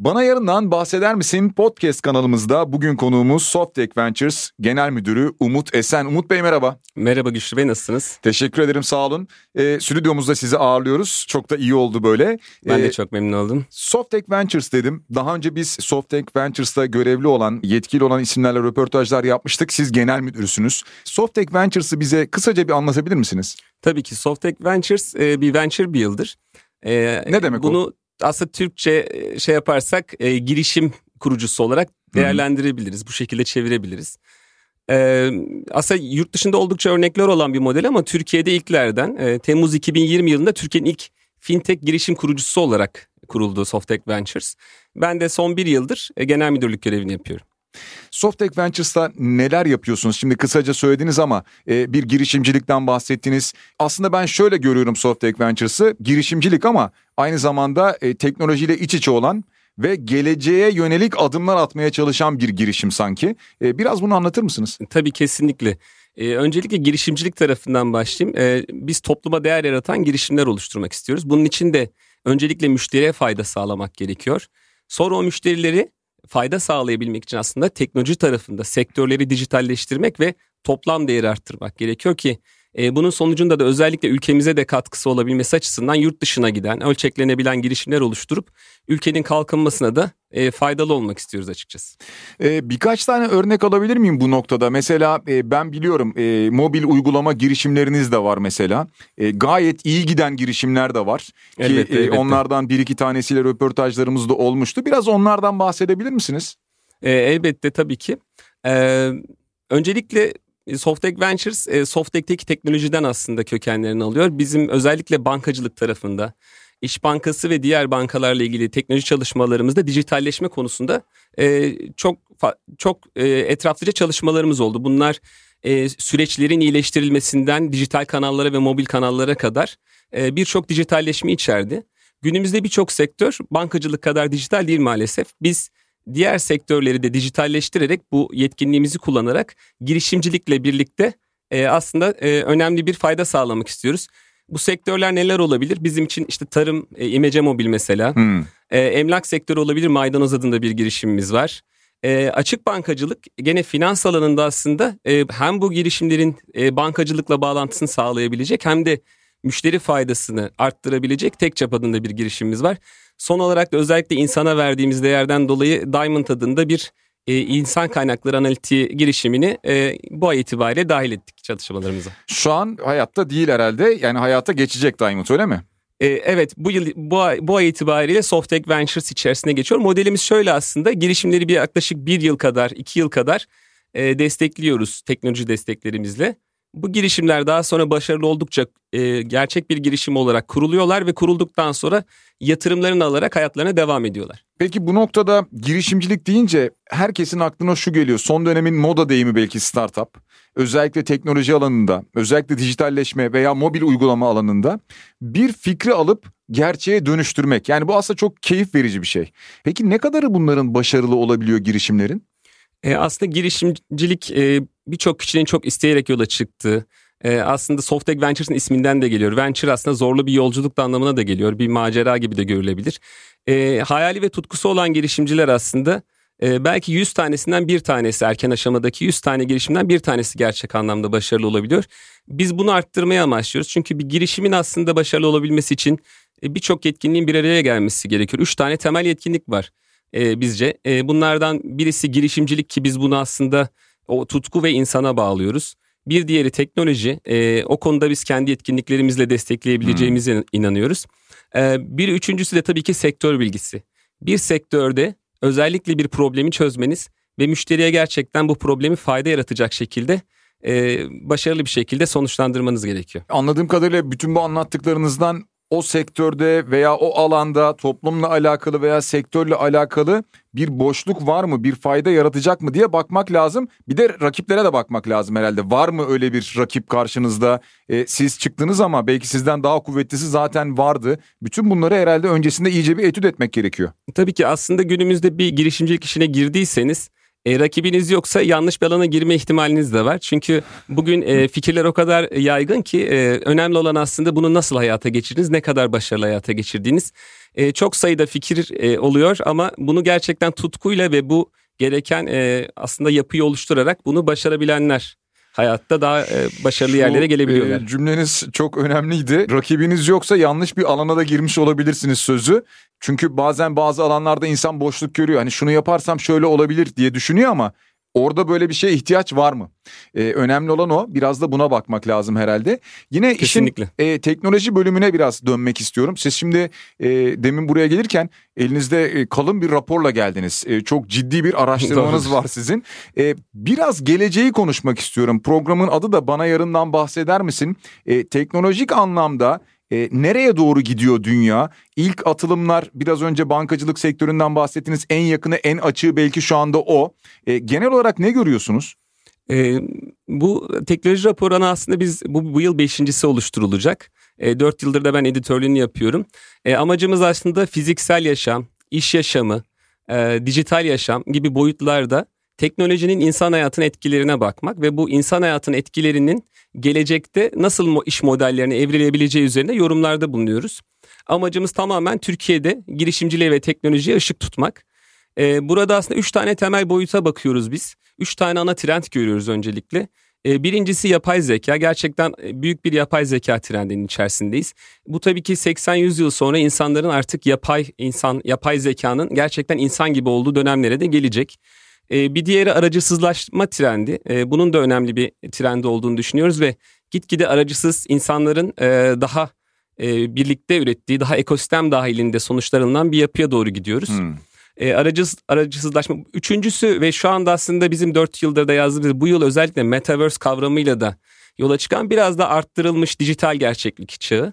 Bana yarından bahseder misin? Podcast kanalımızda bugün konuğumuz Softtech Ventures Genel Müdürü Umut Esen. Umut Bey merhaba. Merhaba Güçlü Bey nasılsınız? Teşekkür ederim sağ olun. Ee, stüdyomuzda sizi ağırlıyoruz. Çok da iyi oldu böyle. Ben ee, de çok memnun oldum. Softtech Ventures dedim. Daha önce biz Softtech Ventures'ta görevli olan, yetkili olan isimlerle röportajlar yapmıştık. Siz genel müdürsünüz. Softtech Ventures'ı bize kısaca bir anlatabilir misiniz? Tabii ki Softtech Ventures e, bir venture builder. E, ne demek bunu, o? Aslında Türkçe e, şey yaparsak e, girişim kurucusu olarak değerlendirebiliriz. Hı-hı. Bu şekilde çevirebiliriz. Ee, aslında yurt dışında oldukça örnekler olan bir model ama Türkiye'de ilklerden e, Temmuz 2020 yılında Türkiye'nin ilk fintech girişim kurucusu olarak kuruldu Softtech Ventures. Ben de son bir yıldır e, genel müdürlük görevini yapıyorum. Softtech Ventures'ta neler yapıyorsunuz? Şimdi kısaca söylediniz ama e, bir girişimcilikten bahsettiniz. Aslında ben şöyle görüyorum Softtech Ventures'ı girişimcilik ama aynı zamanda e, teknolojiyle iç içe olan ve geleceğe yönelik adımlar atmaya çalışan bir girişim sanki. E, biraz bunu anlatır mısınız? Tabii kesinlikle. Ee, öncelikle girişimcilik tarafından başlayayım. Ee, biz topluma değer yaratan girişimler oluşturmak istiyoruz. Bunun için de öncelikle müşteriye fayda sağlamak gerekiyor. Sonra o müşterileri fayda sağlayabilmek için aslında teknoloji tarafında sektörleri dijitalleştirmek ve toplam değeri arttırmak gerekiyor ki e, bunun sonucunda da özellikle ülkemize de katkısı olabilmesi açısından yurt dışına giden, ölçeklenebilen girişimler oluşturup ülkenin kalkınmasına da e, faydalı olmak istiyoruz açıkçası. E, birkaç tane örnek alabilir miyim bu noktada? Mesela e, ben biliyorum e, mobil uygulama girişimleriniz de var mesela. E, gayet iyi giden girişimler de var. Elbette, Ki elbette. onlardan bir iki tanesiyle röportajlarımız da olmuştu. Biraz onlardan bahsedebilir misiniz? E, elbette tabii ki. E, öncelikle Softtech Ventures, e, Softtech'teki teknolojiden aslında kökenlerini alıyor. Bizim özellikle bankacılık tarafında, İş Bankası ve diğer bankalarla ilgili teknoloji çalışmalarımızda dijitalleşme konusunda e, çok çok e, etraflıca çalışmalarımız oldu. Bunlar e, süreçlerin iyileştirilmesinden dijital kanallara ve mobil kanallara kadar e, birçok dijitalleşme içerdi. Günümüzde birçok sektör bankacılık kadar dijital değil maalesef. Biz diğer sektörleri de dijitalleştirerek bu yetkinliğimizi kullanarak girişimcilikle birlikte e, aslında e, önemli bir fayda sağlamak istiyoruz. Bu sektörler neler olabilir? Bizim için işte tarım, e, imece mobil mesela. Hmm. E, emlak sektörü olabilir. Maydanoz adında bir girişimimiz var. E, açık bankacılık gene finans alanında aslında e, hem bu girişimlerin e, bankacılıkla bağlantısını sağlayabilecek hem de müşteri faydasını arttırabilecek tek çap adında bir girişimimiz var. Son olarak da özellikle insana verdiğimiz değerden dolayı Diamond adında bir e, insan kaynakları analitiği girişimini e, bu ay itibariyle dahil ettik çalışmalarımıza. Şu an hayatta değil herhalde yani hayata geçecek Diamond öyle mi? E, evet bu yıl bu ay, bu ay itibariyle Softtech Ventures içerisine geçiyor. Modelimiz şöyle aslında girişimleri bir yaklaşık bir yıl kadar iki yıl kadar e, destekliyoruz teknoloji desteklerimizle. Bu girişimler daha sonra başarılı oldukça e, gerçek bir girişim olarak kuruluyorlar ve kurulduktan sonra yatırımlarını alarak hayatlarına devam ediyorlar. Peki bu noktada girişimcilik deyince herkesin aklına şu geliyor. Son dönemin moda deyimi belki startup. Özellikle teknoloji alanında, özellikle dijitalleşme veya mobil uygulama alanında bir fikri alıp gerçeğe dönüştürmek. Yani bu aslında çok keyif verici bir şey. Peki ne kadarı bunların başarılı olabiliyor girişimlerin? E, aslında girişimcilik e, birçok kişinin çok isteyerek yola çıktığı, e, aslında Softtech Ventures'ın isminden de geliyor. Venture aslında zorlu bir yolculuk da anlamına da geliyor. Bir macera gibi de görülebilir. E, hayali ve tutkusu olan girişimciler aslında e, belki 100 tanesinden bir tanesi erken aşamadaki 100 tane girişimden bir tanesi gerçek anlamda başarılı olabiliyor. Biz bunu arttırmaya amaçlıyoruz. Çünkü bir girişimin aslında başarılı olabilmesi için e, birçok yetkinliğin bir araya gelmesi gerekiyor. 3 tane temel yetkinlik var e, bizce. E, bunlardan birisi girişimcilik ki biz bunu aslında o tutku ve insana bağlıyoruz. Bir diğeri teknoloji. E, o konuda biz kendi yetkinliklerimizle destekleyebileceğimize hmm. inanıyoruz. E, bir üçüncüsü de tabii ki sektör bilgisi. Bir sektörde özellikle bir problemi çözmeniz ve müşteriye gerçekten bu problemi fayda yaratacak şekilde e, başarılı bir şekilde sonuçlandırmanız gerekiyor. Anladığım kadarıyla bütün bu anlattıklarınızdan o sektörde veya o alanda toplumla alakalı veya sektörle alakalı bir boşluk var mı, bir fayda yaratacak mı diye bakmak lazım. Bir de rakiplere de bakmak lazım herhalde. Var mı öyle bir rakip karşınızda? E, siz çıktınız ama belki sizden daha kuvvetlisi zaten vardı. Bütün bunları herhalde öncesinde iyice bir etüt etmek gerekiyor. Tabii ki aslında günümüzde bir girişimcilik işine girdiyseniz E, rakibiniz yoksa yanlış bir alana girme ihtimaliniz de var. Çünkü bugün e, fikirler o kadar yaygın ki e, önemli olan aslında bunu nasıl hayata geçirdiniz, ne kadar başarılı hayata geçirdiğiniz. E, çok sayıda fikir e, oluyor ama bunu gerçekten tutkuyla ve bu gereken e, aslında yapıyı oluşturarak bunu başarabilenler hayatta daha e, başarılı Şu, yerlere gelebiliyorlar. E, cümleniz çok önemliydi. Rakibiniz yoksa yanlış bir alana da girmiş olabilirsiniz sözü. Çünkü bazen bazı alanlarda insan boşluk görüyor. Hani şunu yaparsam şöyle olabilir diye düşünüyor ama Orada böyle bir şeye ihtiyaç var mı? Ee, önemli olan o. Biraz da buna bakmak lazım herhalde. Yine Kesinlikle. işin e, teknoloji bölümüne biraz dönmek istiyorum. Siz şimdi e, demin buraya gelirken elinizde e, kalın bir raporla geldiniz. E, çok ciddi bir araştırmanız var sizin. E, biraz geleceği konuşmak istiyorum. Programın adı da Bana Yarından bahseder misin? E, teknolojik anlamda e, nereye doğru gidiyor dünya? İlk atılımlar biraz önce bankacılık sektöründen bahsettiniz. En yakını en açığı belki şu anda o. E, genel olarak ne görüyorsunuz? E, bu teknoloji raporunu aslında biz bu, bu yıl beşincisi oluşturulacak. E, 4 yıldır da ben editörlüğünü yapıyorum. E, amacımız aslında fiziksel yaşam, iş yaşamı, e, dijital yaşam gibi boyutlarda teknolojinin insan hayatının etkilerine bakmak ve bu insan hayatının etkilerinin gelecekte nasıl iş modellerine evrilebileceği üzerine yorumlarda bulunuyoruz. Amacımız tamamen Türkiye'de girişimciliğe ve teknolojiye ışık tutmak. Ee, burada aslında üç tane temel boyuta bakıyoruz biz. Üç tane ana trend görüyoruz öncelikle. Ee, birincisi yapay zeka. Gerçekten e, büyük bir yapay zeka trendinin içerisindeyiz. Bu tabii ki 80-100 yıl sonra insanların artık yapay insan, yapay zekanın gerçekten insan gibi olduğu dönemlere de gelecek. Ee, bir diğeri aracısızlaşma trendi. Ee, bunun da önemli bir trend olduğunu düşünüyoruz ve gitgide aracısız insanların e, daha e, birlikte ürettiği, daha ekosistem dahilinde sonuçlarından bir yapıya doğru gidiyoruz. Hmm. E, aracısız, aracısızlaşma. Üçüncüsü ve şu anda aslında bizim dört yıldır da yazdığımız bu yıl özellikle Metaverse kavramıyla da yola çıkan biraz da arttırılmış dijital gerçeklik çağı.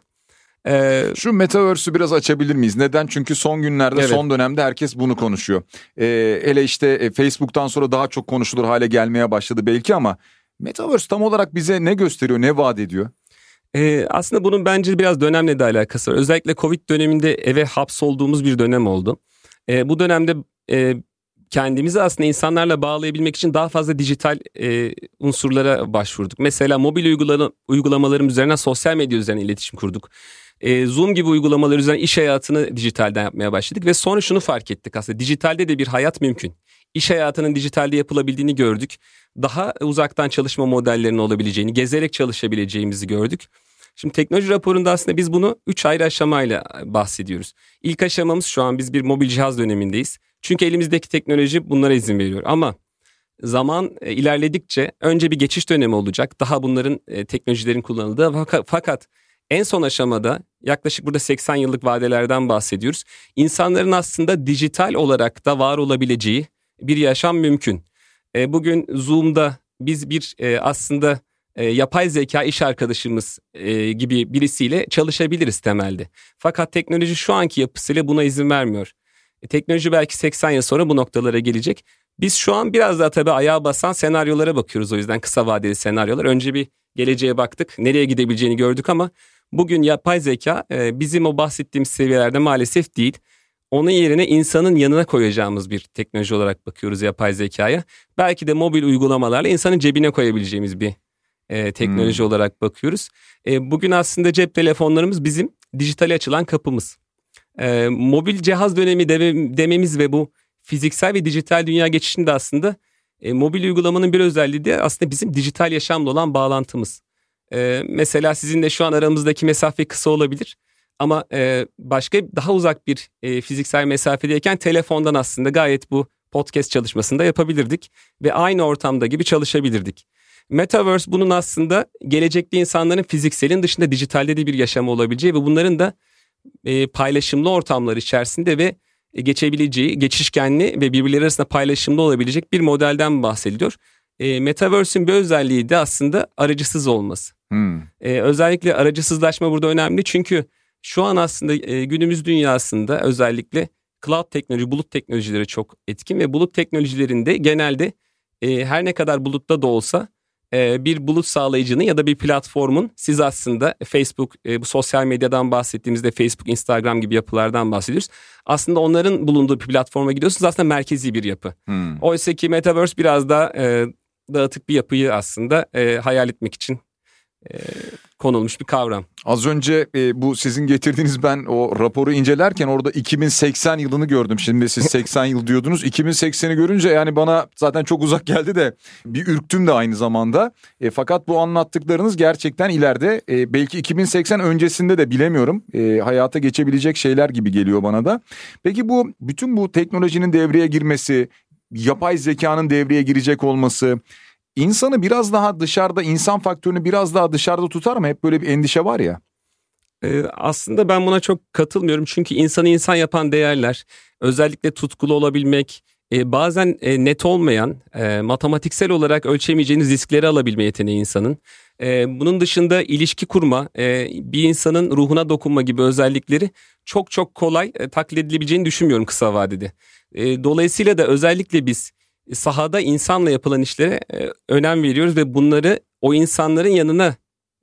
Ee, Şu Metaverse'ü biraz açabilir miyiz? Neden? Çünkü son günlerde, evet. son dönemde herkes bunu konuşuyor. Ee, hele işte e, Facebook'tan sonra daha çok konuşulur hale gelmeye başladı belki ama Metaverse tam olarak bize ne gösteriyor, ne vaat ediyor? Ee, aslında bunun bence biraz dönemle de alakası var. Özellikle Covid döneminde eve hapsolduğumuz bir dönem oldu. Ee, bu dönemde e, kendimizi aslında insanlarla bağlayabilmek için daha fazla dijital e, unsurlara başvurduk. Mesela mobil uygulama, uygulamalarım üzerinden sosyal medya üzerinden iletişim kurduk e, Zoom gibi uygulamalar üzerinden iş hayatını dijitalden yapmaya başladık ve sonra şunu fark ettik aslında dijitalde de bir hayat mümkün. İş hayatının dijitalde yapılabildiğini gördük. Daha uzaktan çalışma modellerinin olabileceğini, gezerek çalışabileceğimizi gördük. Şimdi teknoloji raporunda aslında biz bunu 3 ayrı aşamayla bahsediyoruz. İlk aşamamız şu an biz bir mobil cihaz dönemindeyiz. Çünkü elimizdeki teknoloji bunlara izin veriyor. Ama zaman e, ilerledikçe önce bir geçiş dönemi olacak. Daha bunların e, teknolojilerin kullanıldığı fakat en son aşamada yaklaşık burada 80 yıllık vadelerden bahsediyoruz. İnsanların aslında dijital olarak da var olabileceği bir yaşam mümkün. E, bugün Zoom'da biz bir e, aslında e, yapay zeka iş arkadaşımız e, gibi birisiyle çalışabiliriz temelde. Fakat teknoloji şu anki yapısıyla buna izin vermiyor. E, teknoloji belki 80 yıl sonra bu noktalara gelecek. Biz şu an biraz daha tabii ayağa basan senaryolara bakıyoruz o yüzden kısa vadeli senaryolar. Önce bir geleceğe baktık, nereye gidebileceğini gördük ama Bugün yapay zeka e, bizim o bahsettiğimiz seviyelerde maalesef değil. Onun yerine insanın yanına koyacağımız bir teknoloji olarak bakıyoruz yapay zekaya. Belki de mobil uygulamalarla insanın cebine koyabileceğimiz bir e, teknoloji hmm. olarak bakıyoruz. E, bugün aslında cep telefonlarımız bizim dijitale açılan kapımız. E, mobil cihaz dönemi deme, dememiz ve bu fiziksel ve dijital dünya geçişinde aslında e, mobil uygulamanın bir özelliği de aslında bizim dijital yaşamla olan bağlantımız. E, mesela sizinle şu an aramızdaki mesafe kısa olabilir. Ama e, başka daha uzak bir e, fiziksel mesafedeyken telefondan aslında gayet bu podcast çalışmasında yapabilirdik. Ve aynı ortamda gibi çalışabilirdik. Metaverse bunun aslında gelecekte insanların fizikselin dışında dijitalde de bir yaşamı olabileceği ve bunların da e, paylaşımlı ortamlar içerisinde ve geçebileceği, geçişkenli ve birbirleri arasında paylaşımlı olabilecek bir modelden bahsediliyor. E, Metaverse'ün bir özelliği de aslında aracısız olması. Hmm. E, özellikle aracısızlaşma burada önemli çünkü şu an aslında e, günümüz dünyasında özellikle cloud teknoloji, bulut teknolojileri çok etkin ve bulut teknolojilerinde genelde e, her ne kadar bulutta da olsa e, bir bulut sağlayıcının ya da bir platformun siz aslında Facebook e, bu sosyal medyadan bahsettiğimizde Facebook, Instagram gibi yapılardan bahsediyoruz. Aslında onların bulunduğu bir platforma gidiyorsunuz aslında merkezi bir yapı. Hmm. Oysa ki Metaverse biraz daha e, dağıtık bir yapıyı aslında e, hayal etmek için e, konulmuş bir kavram. Az önce e, bu sizin getirdiğiniz ben o raporu incelerken orada 2080 yılını gördüm. Şimdi siz 80 yıl diyordunuz. 2080'i görünce yani bana zaten çok uzak geldi de bir ürktüm de aynı zamanda. E, fakat bu anlattıklarınız gerçekten ileride e, belki 2080 öncesinde de bilemiyorum. E, hayata geçebilecek şeyler gibi geliyor bana da. Peki bu bütün bu teknolojinin devreye girmesi, yapay zekanın devreye girecek olması insanı biraz daha dışarıda insan faktörünü biraz daha dışarıda tutar mı? Hep böyle bir endişe var ya. Ee, aslında ben buna çok katılmıyorum çünkü insanı insan yapan değerler özellikle tutkulu olabilmek e, bazen e, net olmayan e, matematiksel olarak ölçemeyeceğiniz riskleri alabilme yeteneği insanın. E, bunun dışında ilişki kurma e, bir insanın ruhuna dokunma gibi özellikleri çok çok kolay e, taklit edilebileceğini düşünmüyorum kısa vadede. E, dolayısıyla da özellikle biz sahada insanla yapılan işlere e, önem veriyoruz ve bunları o insanların yanına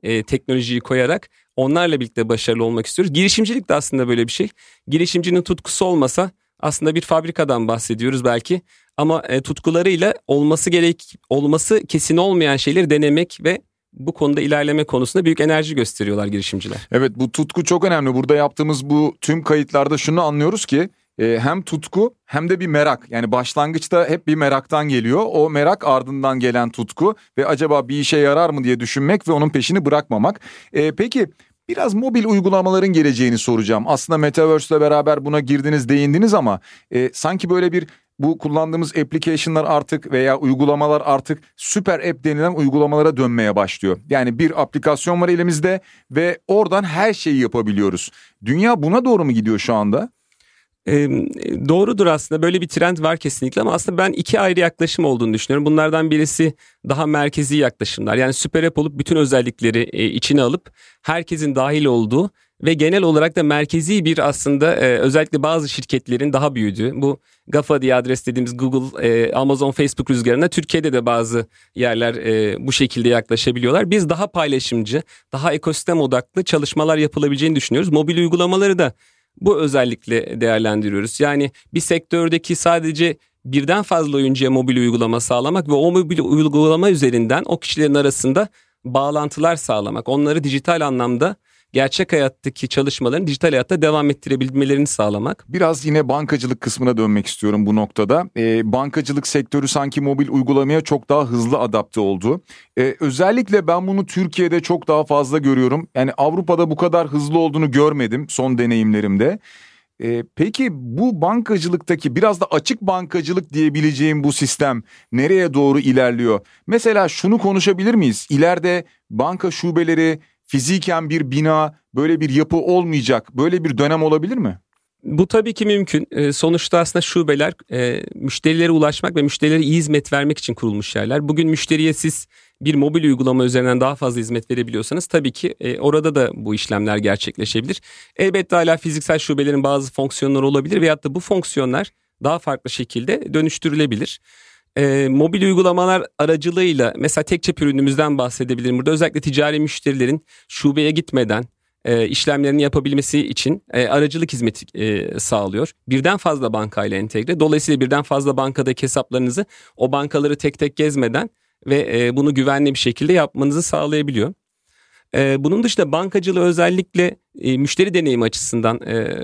e, teknolojiyi koyarak onlarla birlikte başarılı olmak istiyoruz. Girişimcilik de aslında böyle bir şey. Girişimcinin tutkusu olmasa aslında bir fabrikadan bahsediyoruz belki ama e, tutkularıyla olması gerek olması kesin olmayan şeyleri denemek ve bu konuda ilerleme konusunda büyük enerji gösteriyorlar girişimciler. Evet bu tutku çok önemli. Burada yaptığımız bu tüm kayıtlarda şunu anlıyoruz ki e, hem tutku hem de bir merak. Yani başlangıçta hep bir meraktan geliyor. O merak ardından gelen tutku ve acaba bir işe yarar mı diye düşünmek ve onun peşini bırakmamak. E, peki Biraz mobil uygulamaların geleceğini soracağım. Aslında Metaverse ile beraber buna girdiniz değindiniz ama e, sanki böyle bir bu kullandığımız application'lar artık veya uygulamalar artık süper app denilen uygulamalara dönmeye başlıyor. Yani bir aplikasyon var elimizde ve oradan her şeyi yapabiliyoruz. Dünya buna doğru mu gidiyor şu anda? E, doğrudur aslında böyle bir trend var kesinlikle ama aslında ben iki ayrı yaklaşım olduğunu düşünüyorum. Bunlardan birisi daha merkezi yaklaşımlar. Yani süper app olup bütün özellikleri e, içine alıp herkesin dahil olduğu ve genel olarak da merkezi bir aslında e, özellikle bazı şirketlerin daha büyüdüğü bu GAFA diye adres dediğimiz Google, e, Amazon, Facebook rüzgarına Türkiye'de de bazı yerler e, bu şekilde yaklaşabiliyorlar. Biz daha paylaşımcı, daha ekosistem odaklı çalışmalar yapılabileceğini düşünüyoruz. Mobil uygulamaları da bu özellikle değerlendiriyoruz. Yani bir sektördeki sadece birden fazla oyuncuya mobil uygulama sağlamak ve o mobil uygulama üzerinden o kişilerin arasında bağlantılar sağlamak, onları dijital anlamda gerçek hayattaki çalışmalarını dijital hayatta devam ettirebilmelerini sağlamak. Biraz yine bankacılık kısmına dönmek istiyorum bu noktada. Ee, bankacılık sektörü sanki mobil uygulamaya çok daha hızlı adapte oldu. Ee, özellikle ben bunu Türkiye'de çok daha fazla görüyorum. Yani Avrupa'da bu kadar hızlı olduğunu görmedim son deneyimlerimde. Ee, peki bu bankacılıktaki biraz da açık bankacılık diyebileceğim bu sistem nereye doğru ilerliyor? Mesela şunu konuşabilir miyiz? İleride banka şubeleri fiziken bir bina, böyle bir yapı olmayacak. Böyle bir dönem olabilir mi? Bu tabii ki mümkün. E, sonuçta aslında şubeler e, müşterilere ulaşmak ve müşterilere iyi hizmet vermek için kurulmuş yerler. Bugün müşteriye siz bir mobil uygulama üzerinden daha fazla hizmet verebiliyorsanız tabii ki e, orada da bu işlemler gerçekleşebilir. Elbette hala fiziksel şubelerin bazı fonksiyonları olabilir veyahut da bu fonksiyonlar daha farklı şekilde dönüştürülebilir e, mobil uygulamalar aracılığıyla mesela tek çep ürünümüzden bahsedebilirim. Burada özellikle ticari müşterilerin şubeye gitmeden e, işlemlerini yapabilmesi için e, aracılık hizmeti e, sağlıyor. Birden fazla bankayla entegre. Dolayısıyla birden fazla bankadaki hesaplarınızı o bankaları tek tek gezmeden ve e, bunu güvenli bir şekilde yapmanızı sağlayabiliyor. E, bunun dışında bankacılığı özellikle e, müşteri deneyimi açısından e,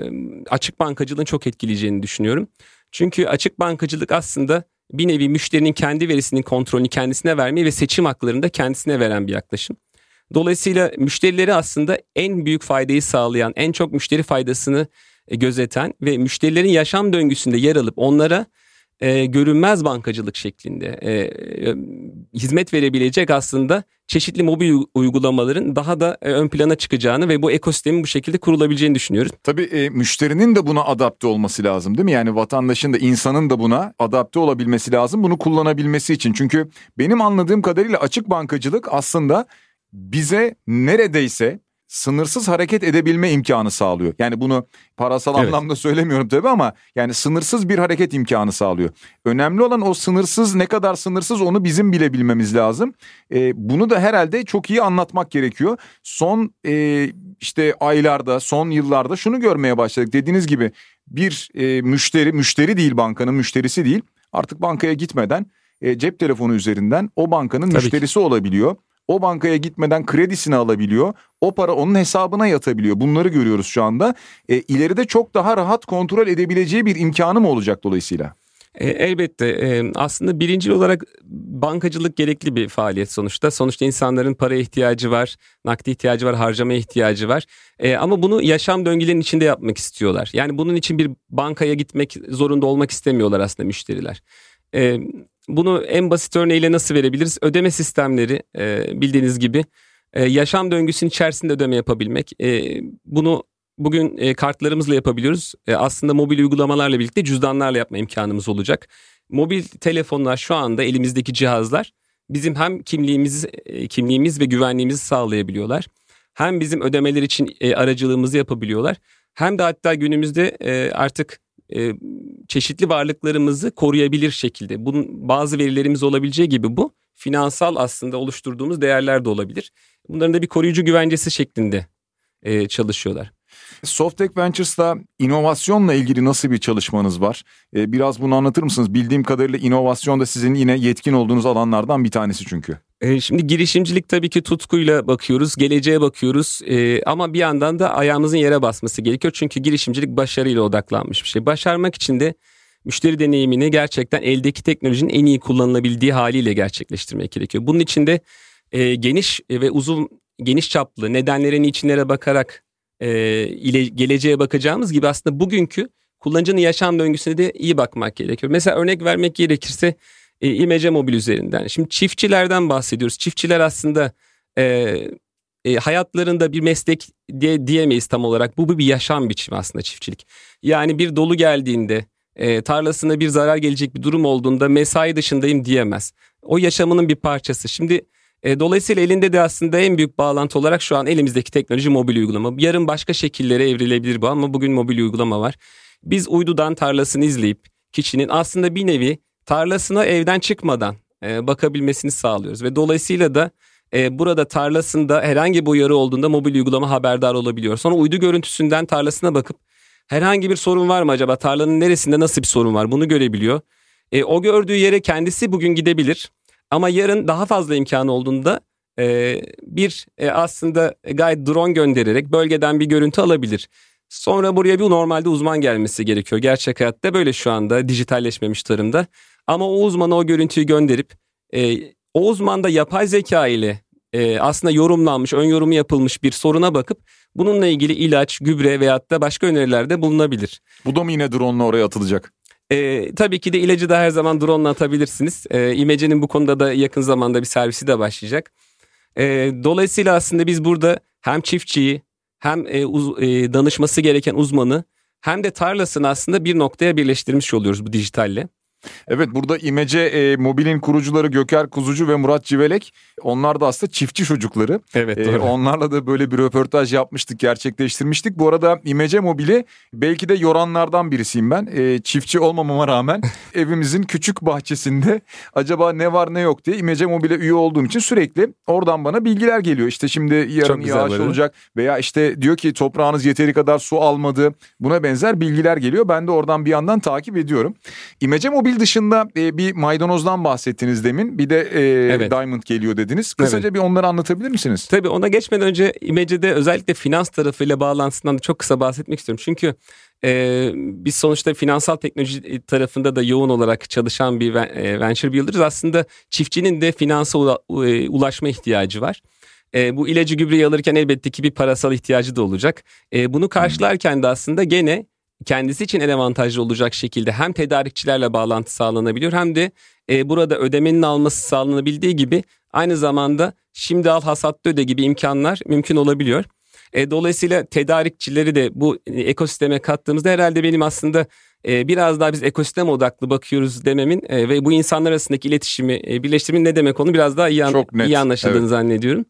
açık bankacılığın çok etkileyeceğini düşünüyorum. Çünkü açık bankacılık aslında bir nevi müşterinin kendi verisinin kontrolünü kendisine vermeyi ve seçim haklarını da kendisine veren bir yaklaşım. Dolayısıyla müşterileri aslında en büyük faydayı sağlayan, en çok müşteri faydasını e, gözeten ve müşterilerin yaşam döngüsünde yer alıp onlara e, görünmez bankacılık şeklinde e, e, hizmet verebilecek aslında çeşitli mobil uygulamaların daha da e, ön plana çıkacağını ve bu ekosistemin bu şekilde kurulabileceğini düşünüyoruz. Tabii e, müşterinin de buna adapte olması lazım değil mi? Yani vatandaşın da insanın da buna adapte olabilmesi lazım bunu kullanabilmesi için. Çünkü benim anladığım kadarıyla açık bankacılık aslında bize neredeyse sınırsız hareket edebilme imkanı sağlıyor. Yani bunu parasal evet. anlamda söylemiyorum tabii ama yani sınırsız bir hareket imkanı sağlıyor. Önemli olan o sınırsız ne kadar sınırsız onu bizim bile bilmemiz lazım. E, bunu da herhalde çok iyi anlatmak gerekiyor. Son e, işte aylarda, son yıllarda şunu görmeye başladık. Dediğiniz gibi bir e, müşteri, müşteri değil bankanın müşterisi değil. Artık bankaya gitmeden e, cep telefonu üzerinden o bankanın Tabii müşterisi ki. olabiliyor. O bankaya gitmeden kredisini alabiliyor. O para onun hesabına yatabiliyor. Bunları görüyoruz şu anda. E, ileride çok daha rahat kontrol edebileceği bir imkanı mı olacak dolayısıyla? E, elbette e, aslında birinci olarak bankacılık gerekli bir faaliyet sonuçta. Sonuçta insanların para ihtiyacı var, nakdi ihtiyacı var, harcama ihtiyacı var. E, ama bunu yaşam döngülerinin içinde yapmak istiyorlar. Yani bunun için bir bankaya gitmek zorunda olmak istemiyorlar aslında müşteriler. Bunu en basit örneğiyle nasıl verebiliriz? Ödeme sistemleri bildiğiniz gibi yaşam döngüsünün içerisinde ödeme yapabilmek. Bunu bugün e, kartlarımızla yapabiliyoruz. E, aslında mobil uygulamalarla birlikte cüzdanlarla yapma imkanımız olacak. Mobil telefonlar şu anda elimizdeki cihazlar bizim hem kimliğimiz e, kimliğimiz ve güvenliğimizi sağlayabiliyorlar. Hem bizim ödemeler için e, aracılığımızı yapabiliyorlar. Hem de hatta günümüzde e, artık e, çeşitli varlıklarımızı koruyabilir şekilde. Bunun bazı verilerimiz olabileceği gibi bu finansal aslında oluşturduğumuz değerler de olabilir. Bunların da bir koruyucu güvencesi şeklinde e, çalışıyorlar. Softtech Ventures'ta inovasyonla ilgili nasıl bir çalışmanız var? Ee, biraz bunu anlatır mısınız? Bildiğim kadarıyla inovasyon da sizin yine yetkin olduğunuz alanlardan bir tanesi çünkü. Ee, şimdi girişimcilik tabii ki tutkuyla bakıyoruz, geleceğe bakıyoruz ee, ama bir yandan da ayağımızın yere basması gerekiyor. Çünkü girişimcilik başarıyla odaklanmış bir şey. Başarmak için de müşteri deneyimini gerçekten eldeki teknolojinin en iyi kullanılabildiği haliyle gerçekleştirmek gerekiyor. Bunun için de e, geniş ve uzun geniş çaplı nedenlere, niçinlere bakarak e, ile geleceğe bakacağımız gibi aslında bugünkü kullanıcının yaşam döngüsüne de iyi bakmak gerekiyor. Mesela örnek vermek gerekirse e, İmece Mobil üzerinden. Şimdi çiftçilerden bahsediyoruz. Çiftçiler aslında e, e, hayatlarında bir meslek diye diyemeyiz tam olarak. Bu bir yaşam biçimi aslında çiftçilik. Yani bir dolu geldiğinde e, tarlasına bir zarar gelecek bir durum olduğunda mesai dışındayım diyemez. O yaşamının bir parçası. Şimdi e, dolayısıyla elinde de aslında en büyük bağlantı olarak şu an elimizdeki teknoloji mobil uygulama. Yarın başka şekillere evrilebilir bu ama bugün mobil uygulama var. Biz uydudan tarlasını izleyip kişinin aslında bir nevi tarlasına evden çıkmadan e, bakabilmesini sağlıyoruz. Ve dolayısıyla da e, burada tarlasında herhangi bir uyarı olduğunda mobil uygulama haberdar olabiliyor. Sonra uydu görüntüsünden tarlasına bakıp herhangi bir sorun var mı acaba tarlanın neresinde nasıl bir sorun var bunu görebiliyor. E, o gördüğü yere kendisi bugün gidebilir ama yarın daha fazla imkanı olduğunda e, bir e, aslında gayet drone göndererek bölgeden bir görüntü alabilir. Sonra buraya bir normalde uzman gelmesi gerekiyor. Gerçek hayatta böyle şu anda dijitalleşmemiş tarımda. Ama o uzmana o görüntüyü gönderip e, o uzman da yapay zeka ile e, aslında yorumlanmış, ön yorumu yapılmış bir soruna bakıp bununla ilgili ilaç, gübre veyahut da başka önerilerde bulunabilir. Bu da mı yine drone oraya atılacak? E, tabii ki de ilacı da her zaman drone atabilirsiniz. E, İmece'nin bu konuda da yakın zamanda bir servisi de başlayacak. E, dolayısıyla aslında biz burada hem çiftçiyi hem e, uz, e, danışması gereken uzmanı hem de tarlasını aslında bir noktaya birleştirmiş oluyoruz bu dijitalle. Evet burada İmece e, Mobil'in kurucuları Göker Kuzucu ve Murat Civelek onlar da aslında çiftçi çocukları. Evet e, doğru. E, onlarla da böyle bir röportaj yapmıştık gerçekleştirmiştik. Bu arada İmece Mobil'i belki de yoranlardan birisiyim ben. E, çiftçi olmamama rağmen evimizin küçük bahçesinde acaba ne var ne yok diye İmece Mobil'e üye olduğum için sürekli oradan bana bilgiler geliyor. İşte şimdi yarın yağış böyle. olacak veya işte diyor ki toprağınız yeteri kadar su almadı. Buna benzer bilgiler geliyor. Ben de oradan bir yandan takip ediyorum. İmece Mobil Mobil dışında e, bir maydanozdan bahsettiniz demin. Bir de e, evet. Diamond geliyor dediniz. Kısaca evet. bir onları anlatabilir misiniz? Tabii ona geçmeden önce İmece'de özellikle finans tarafıyla bağlantısından da çok kısa bahsetmek istiyorum. Çünkü e, biz sonuçta finansal teknoloji tarafında da yoğun olarak çalışan bir e, venture builder'ız. Aslında çiftçinin de finansa e, ulaşma ihtiyacı var. E, bu ilacı gübreyi alırken elbette ki bir parasal ihtiyacı da olacak. E, bunu karşılarken de aslında gene kendisi için en avantajlı olacak şekilde hem tedarikçilerle bağlantı sağlanabiliyor hem de e, burada ödemenin alması sağlanabildiği gibi aynı zamanda şimdi al hasatta öde gibi imkanlar mümkün olabiliyor. E, dolayısıyla tedarikçileri de bu e, ekosisteme kattığımızda herhalde benim aslında e, biraz daha biz ekosistem odaklı bakıyoruz dememin e, ve bu insanlar arasındaki iletişimi e, birleştirmenin ne demek onu biraz daha iyi, an, iyi anlaşıldığını evet. zannediyorum.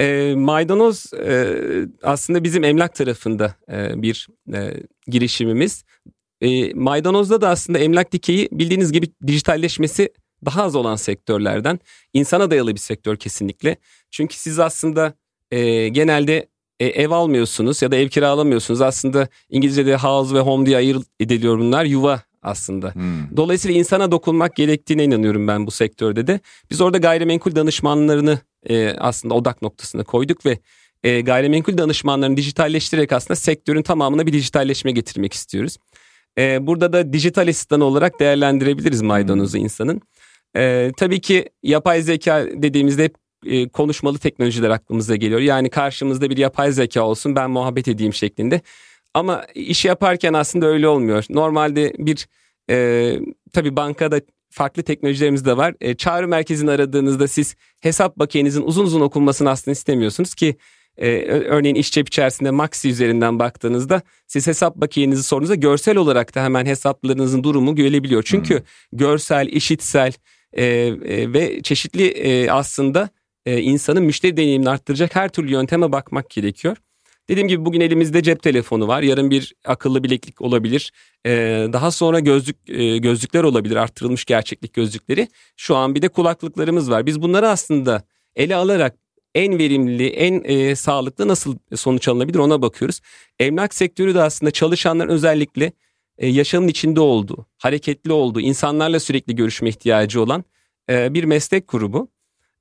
E, maydanoz e, aslında bizim emlak tarafında e, bir e, girişimimiz. E, maydanozda da aslında emlak dikeyi bildiğiniz gibi dijitalleşmesi daha az olan sektörlerden. insana dayalı bir sektör kesinlikle. Çünkü siz aslında e, genelde e, ev almıyorsunuz ya da ev kiralamıyorsunuz. Aslında İngilizce'de house ve home diye ayır ediliyor bunlar. Yuva aslında. Hmm. Dolayısıyla insana dokunmak gerektiğine inanıyorum ben bu sektörde de. Biz orada gayrimenkul danışmanlarını e, aslında odak noktasına koyduk ve e, gayrimenkul danışmanlarını dijitalleştirerek aslında sektörün tamamına bir dijitalleşme getirmek istiyoruz. E, burada da dijital asistan olarak değerlendirebiliriz maydanozu hmm. insanın. E, tabii ki yapay zeka dediğimizde hep e, konuşmalı teknolojiler aklımıza geliyor. Yani karşımızda bir yapay zeka olsun ben muhabbet edeyim şeklinde. Ama iş yaparken aslında öyle olmuyor. Normalde bir e, tabii bankada farklı teknolojilerimiz de var. E, çağrı merkezini aradığınızda siz hesap bakiyenizin uzun uzun okunmasını aslında istemiyorsunuz ki e, örneğin iş cep içerisinde Maxi üzerinden baktığınızda siz hesap bakiyenizi sorduğunuzda görsel olarak da hemen hesaplarınızın durumu görebiliyor. Çünkü hmm. görsel, işitsel e, e, ve çeşitli e, aslında e, insanın müşteri deneyimini arttıracak her türlü yönteme bakmak gerekiyor. Dediğim gibi bugün elimizde cep telefonu var. Yarın bir akıllı bileklik olabilir. Ee, daha sonra gözlük e, gözlükler olabilir. Arttırılmış gerçeklik gözlükleri. Şu an bir de kulaklıklarımız var. Biz bunları aslında ele alarak en verimli, en e, sağlıklı nasıl sonuç alınabilir ona bakıyoruz. Emlak sektörü de aslında çalışanların özellikle e, yaşamın içinde olduğu, hareketli olduğu, insanlarla sürekli görüşme ihtiyacı olan e, bir meslek grubu.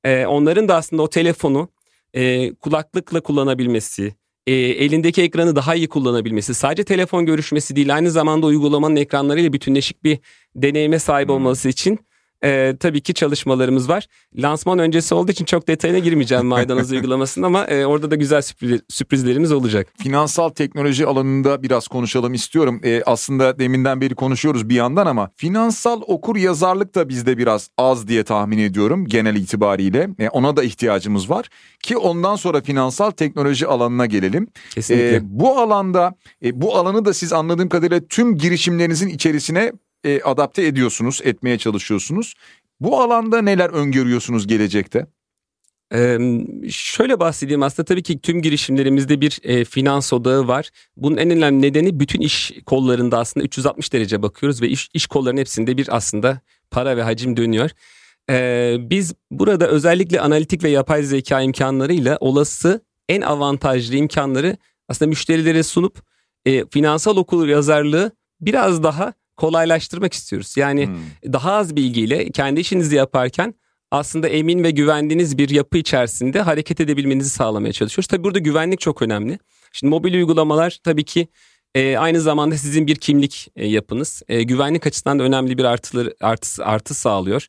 E, onların da aslında o telefonu e, kulaklıkla kullanabilmesi, e, elindeki ekranı daha iyi kullanabilmesi, sadece telefon görüşmesi değil aynı zamanda uygulamanın ekranlarıyla bütünleşik bir deneyime sahip hmm. olması için e, tabii ki çalışmalarımız var. Lansman öncesi olduğu için çok detayına girmeyeceğim maydanoz uygulamasının ama e, orada da güzel sürpriz, sürprizlerimiz olacak. Finansal teknoloji alanında biraz konuşalım istiyorum. E, aslında deminden beri konuşuyoruz bir yandan ama finansal okur yazarlık da bizde biraz az diye tahmin ediyorum genel itibariyle. E, ona da ihtiyacımız var ki ondan sonra finansal teknoloji alanına gelelim. Kesinlikle. E, bu alanda e, bu alanı da siz anladığım kadarıyla tüm girişimlerinizin içerisine e, adapte ediyorsunuz, etmeye çalışıyorsunuz. Bu alanda neler öngörüyorsunuz gelecekte? Ee, şöyle bahsedeyim aslında tabii ki tüm girişimlerimizde bir e, finans odağı var. Bunun en önemli nedeni bütün iş kollarında aslında 360 derece bakıyoruz ve iş, iş kollarının hepsinde bir aslında para ve hacim dönüyor. Ee, biz burada özellikle analitik ve yapay zeka imkanlarıyla olası en avantajlı imkanları aslında müşterilere sunup e, finansal okul yazarlığı biraz daha kolaylaştırmak istiyoruz. Yani hmm. daha az bilgiyle kendi işinizi yaparken aslında emin ve güvendiğiniz bir yapı içerisinde hareket edebilmenizi sağlamaya çalışıyoruz. Tabii burada güvenlik çok önemli. Şimdi mobil uygulamalar tabii ki e, aynı zamanda sizin bir kimlik e, yapınız. E, güvenlik açısından da önemli bir artıları, artı, artı sağlıyor.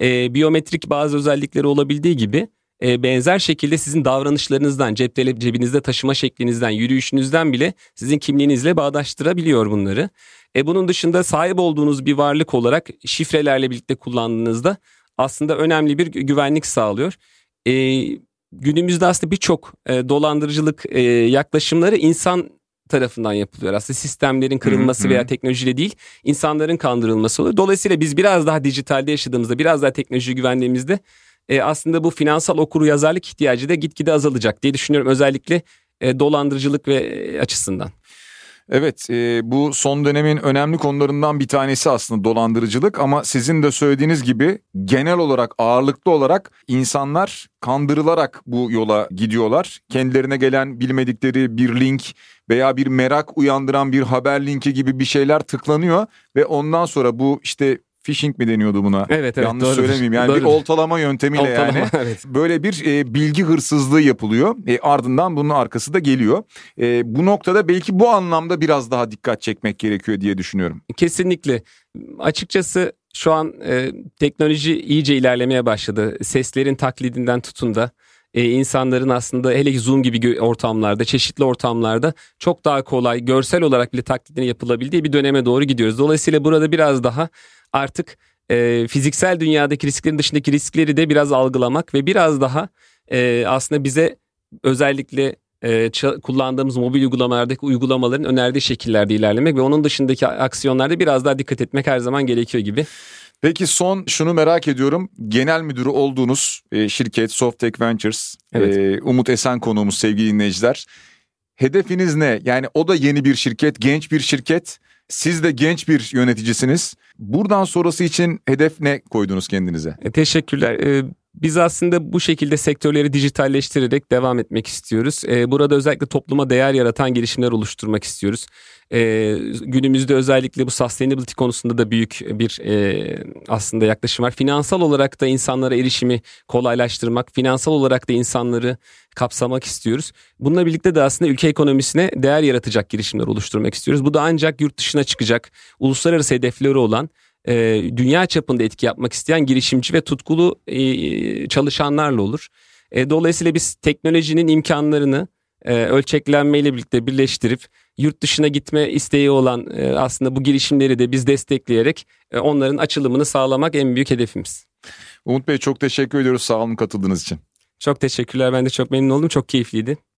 E, biyometrik bazı özellikleri olabildiği gibi e, benzer şekilde sizin davranışlarınızdan, cep cebinizde taşıma şeklinizden, yürüyüşünüzden bile sizin kimliğinizle bağdaştırabiliyor bunları. E bunun dışında sahip olduğunuz bir varlık olarak şifrelerle birlikte kullandığınızda aslında önemli bir güvenlik sağlıyor. E, günümüzde aslında birçok e, dolandırıcılık e, yaklaşımları insan tarafından yapılıyor. Aslında sistemlerin kırılması veya teknolojiyle değil insanların kandırılması oluyor. Dolayısıyla biz biraz daha dijitalde yaşadığımızda biraz daha teknoloji güvenliğimizde e, aslında bu finansal okuru yazarlık ihtiyacı da gitgide azalacak diye düşünüyorum özellikle e, dolandırıcılık ve e, açısından. Evet e, bu son dönemin önemli konularından bir tanesi aslında dolandırıcılık ama sizin de söylediğiniz gibi genel olarak ağırlıklı olarak insanlar kandırılarak bu yola gidiyorlar. Kendilerine gelen bilmedikleri bir link veya bir merak uyandıran bir haber linki gibi bir şeyler tıklanıyor ve ondan sonra bu işte phishing mi deniyordu buna? Evet evet. Yanlış doğrudur. söylemeyeyim. Yani doğrudur. bir oltalama yöntemiyle oltalama, yani evet. böyle bir e, bilgi hırsızlığı yapılıyor. E, ardından bunun arkası da geliyor. E, bu noktada belki bu anlamda biraz daha dikkat çekmek gerekiyor diye düşünüyorum. Kesinlikle. Açıkçası şu an e, teknoloji iyice ilerlemeye başladı. Seslerin taklidinden tutun da e, insanların aslında hele Zoom gibi ortamlarda, çeşitli ortamlarda çok daha kolay görsel olarak bile taklidini yapılabildiği bir döneme doğru gidiyoruz. Dolayısıyla burada biraz daha artık e, fiziksel dünyadaki risklerin dışındaki riskleri de biraz algılamak ve biraz daha e, aslında bize özellikle e, kullandığımız mobil uygulamalardaki uygulamaların önerdiği şekillerde ilerlemek ve onun dışındaki aksiyonlarda biraz daha dikkat etmek her zaman gerekiyor gibi. Peki son şunu merak ediyorum. Genel müdürü olduğunuz e, şirket Softtech Ventures, Evet. e, Umut Esen konuğumuz sevgili dinleyiciler. Hedefiniz ne? Yani o da yeni bir şirket, genç bir şirket. Siz de genç bir yöneticisiniz. Buradan sonrası için hedef ne koydunuz kendinize? E, Teşekkürler. E, Biz aslında bu şekilde sektörleri dijitalleştirerek devam etmek istiyoruz. E, Burada özellikle topluma değer yaratan girişimler oluşturmak istiyoruz. E, Günümüzde özellikle bu sustainability konusunda da büyük bir e, aslında yaklaşım var. Finansal olarak da insanlara erişimi kolaylaştırmak, finansal olarak da insanları kapsamak istiyoruz. Bununla birlikte de aslında ülke ekonomisine değer yaratacak girişimler oluşturmak istiyoruz. Bu da ancak yurt dışına çıkacak, uluslararası hedefleri olan e, dünya çapında etki yapmak isteyen girişimci ve tutkulu e, çalışanlarla olur. E, dolayısıyla biz teknolojinin imkanlarını e, ölçeklenmeyle birlikte birleştirip yurt dışına gitme isteği olan e, aslında bu girişimleri de biz destekleyerek e, onların açılımını sağlamak en büyük hedefimiz. Umut Bey çok teşekkür ediyoruz sağ olun katıldığınız için. Çok teşekkürler. Ben de çok memnun oldum. Çok keyifliydi.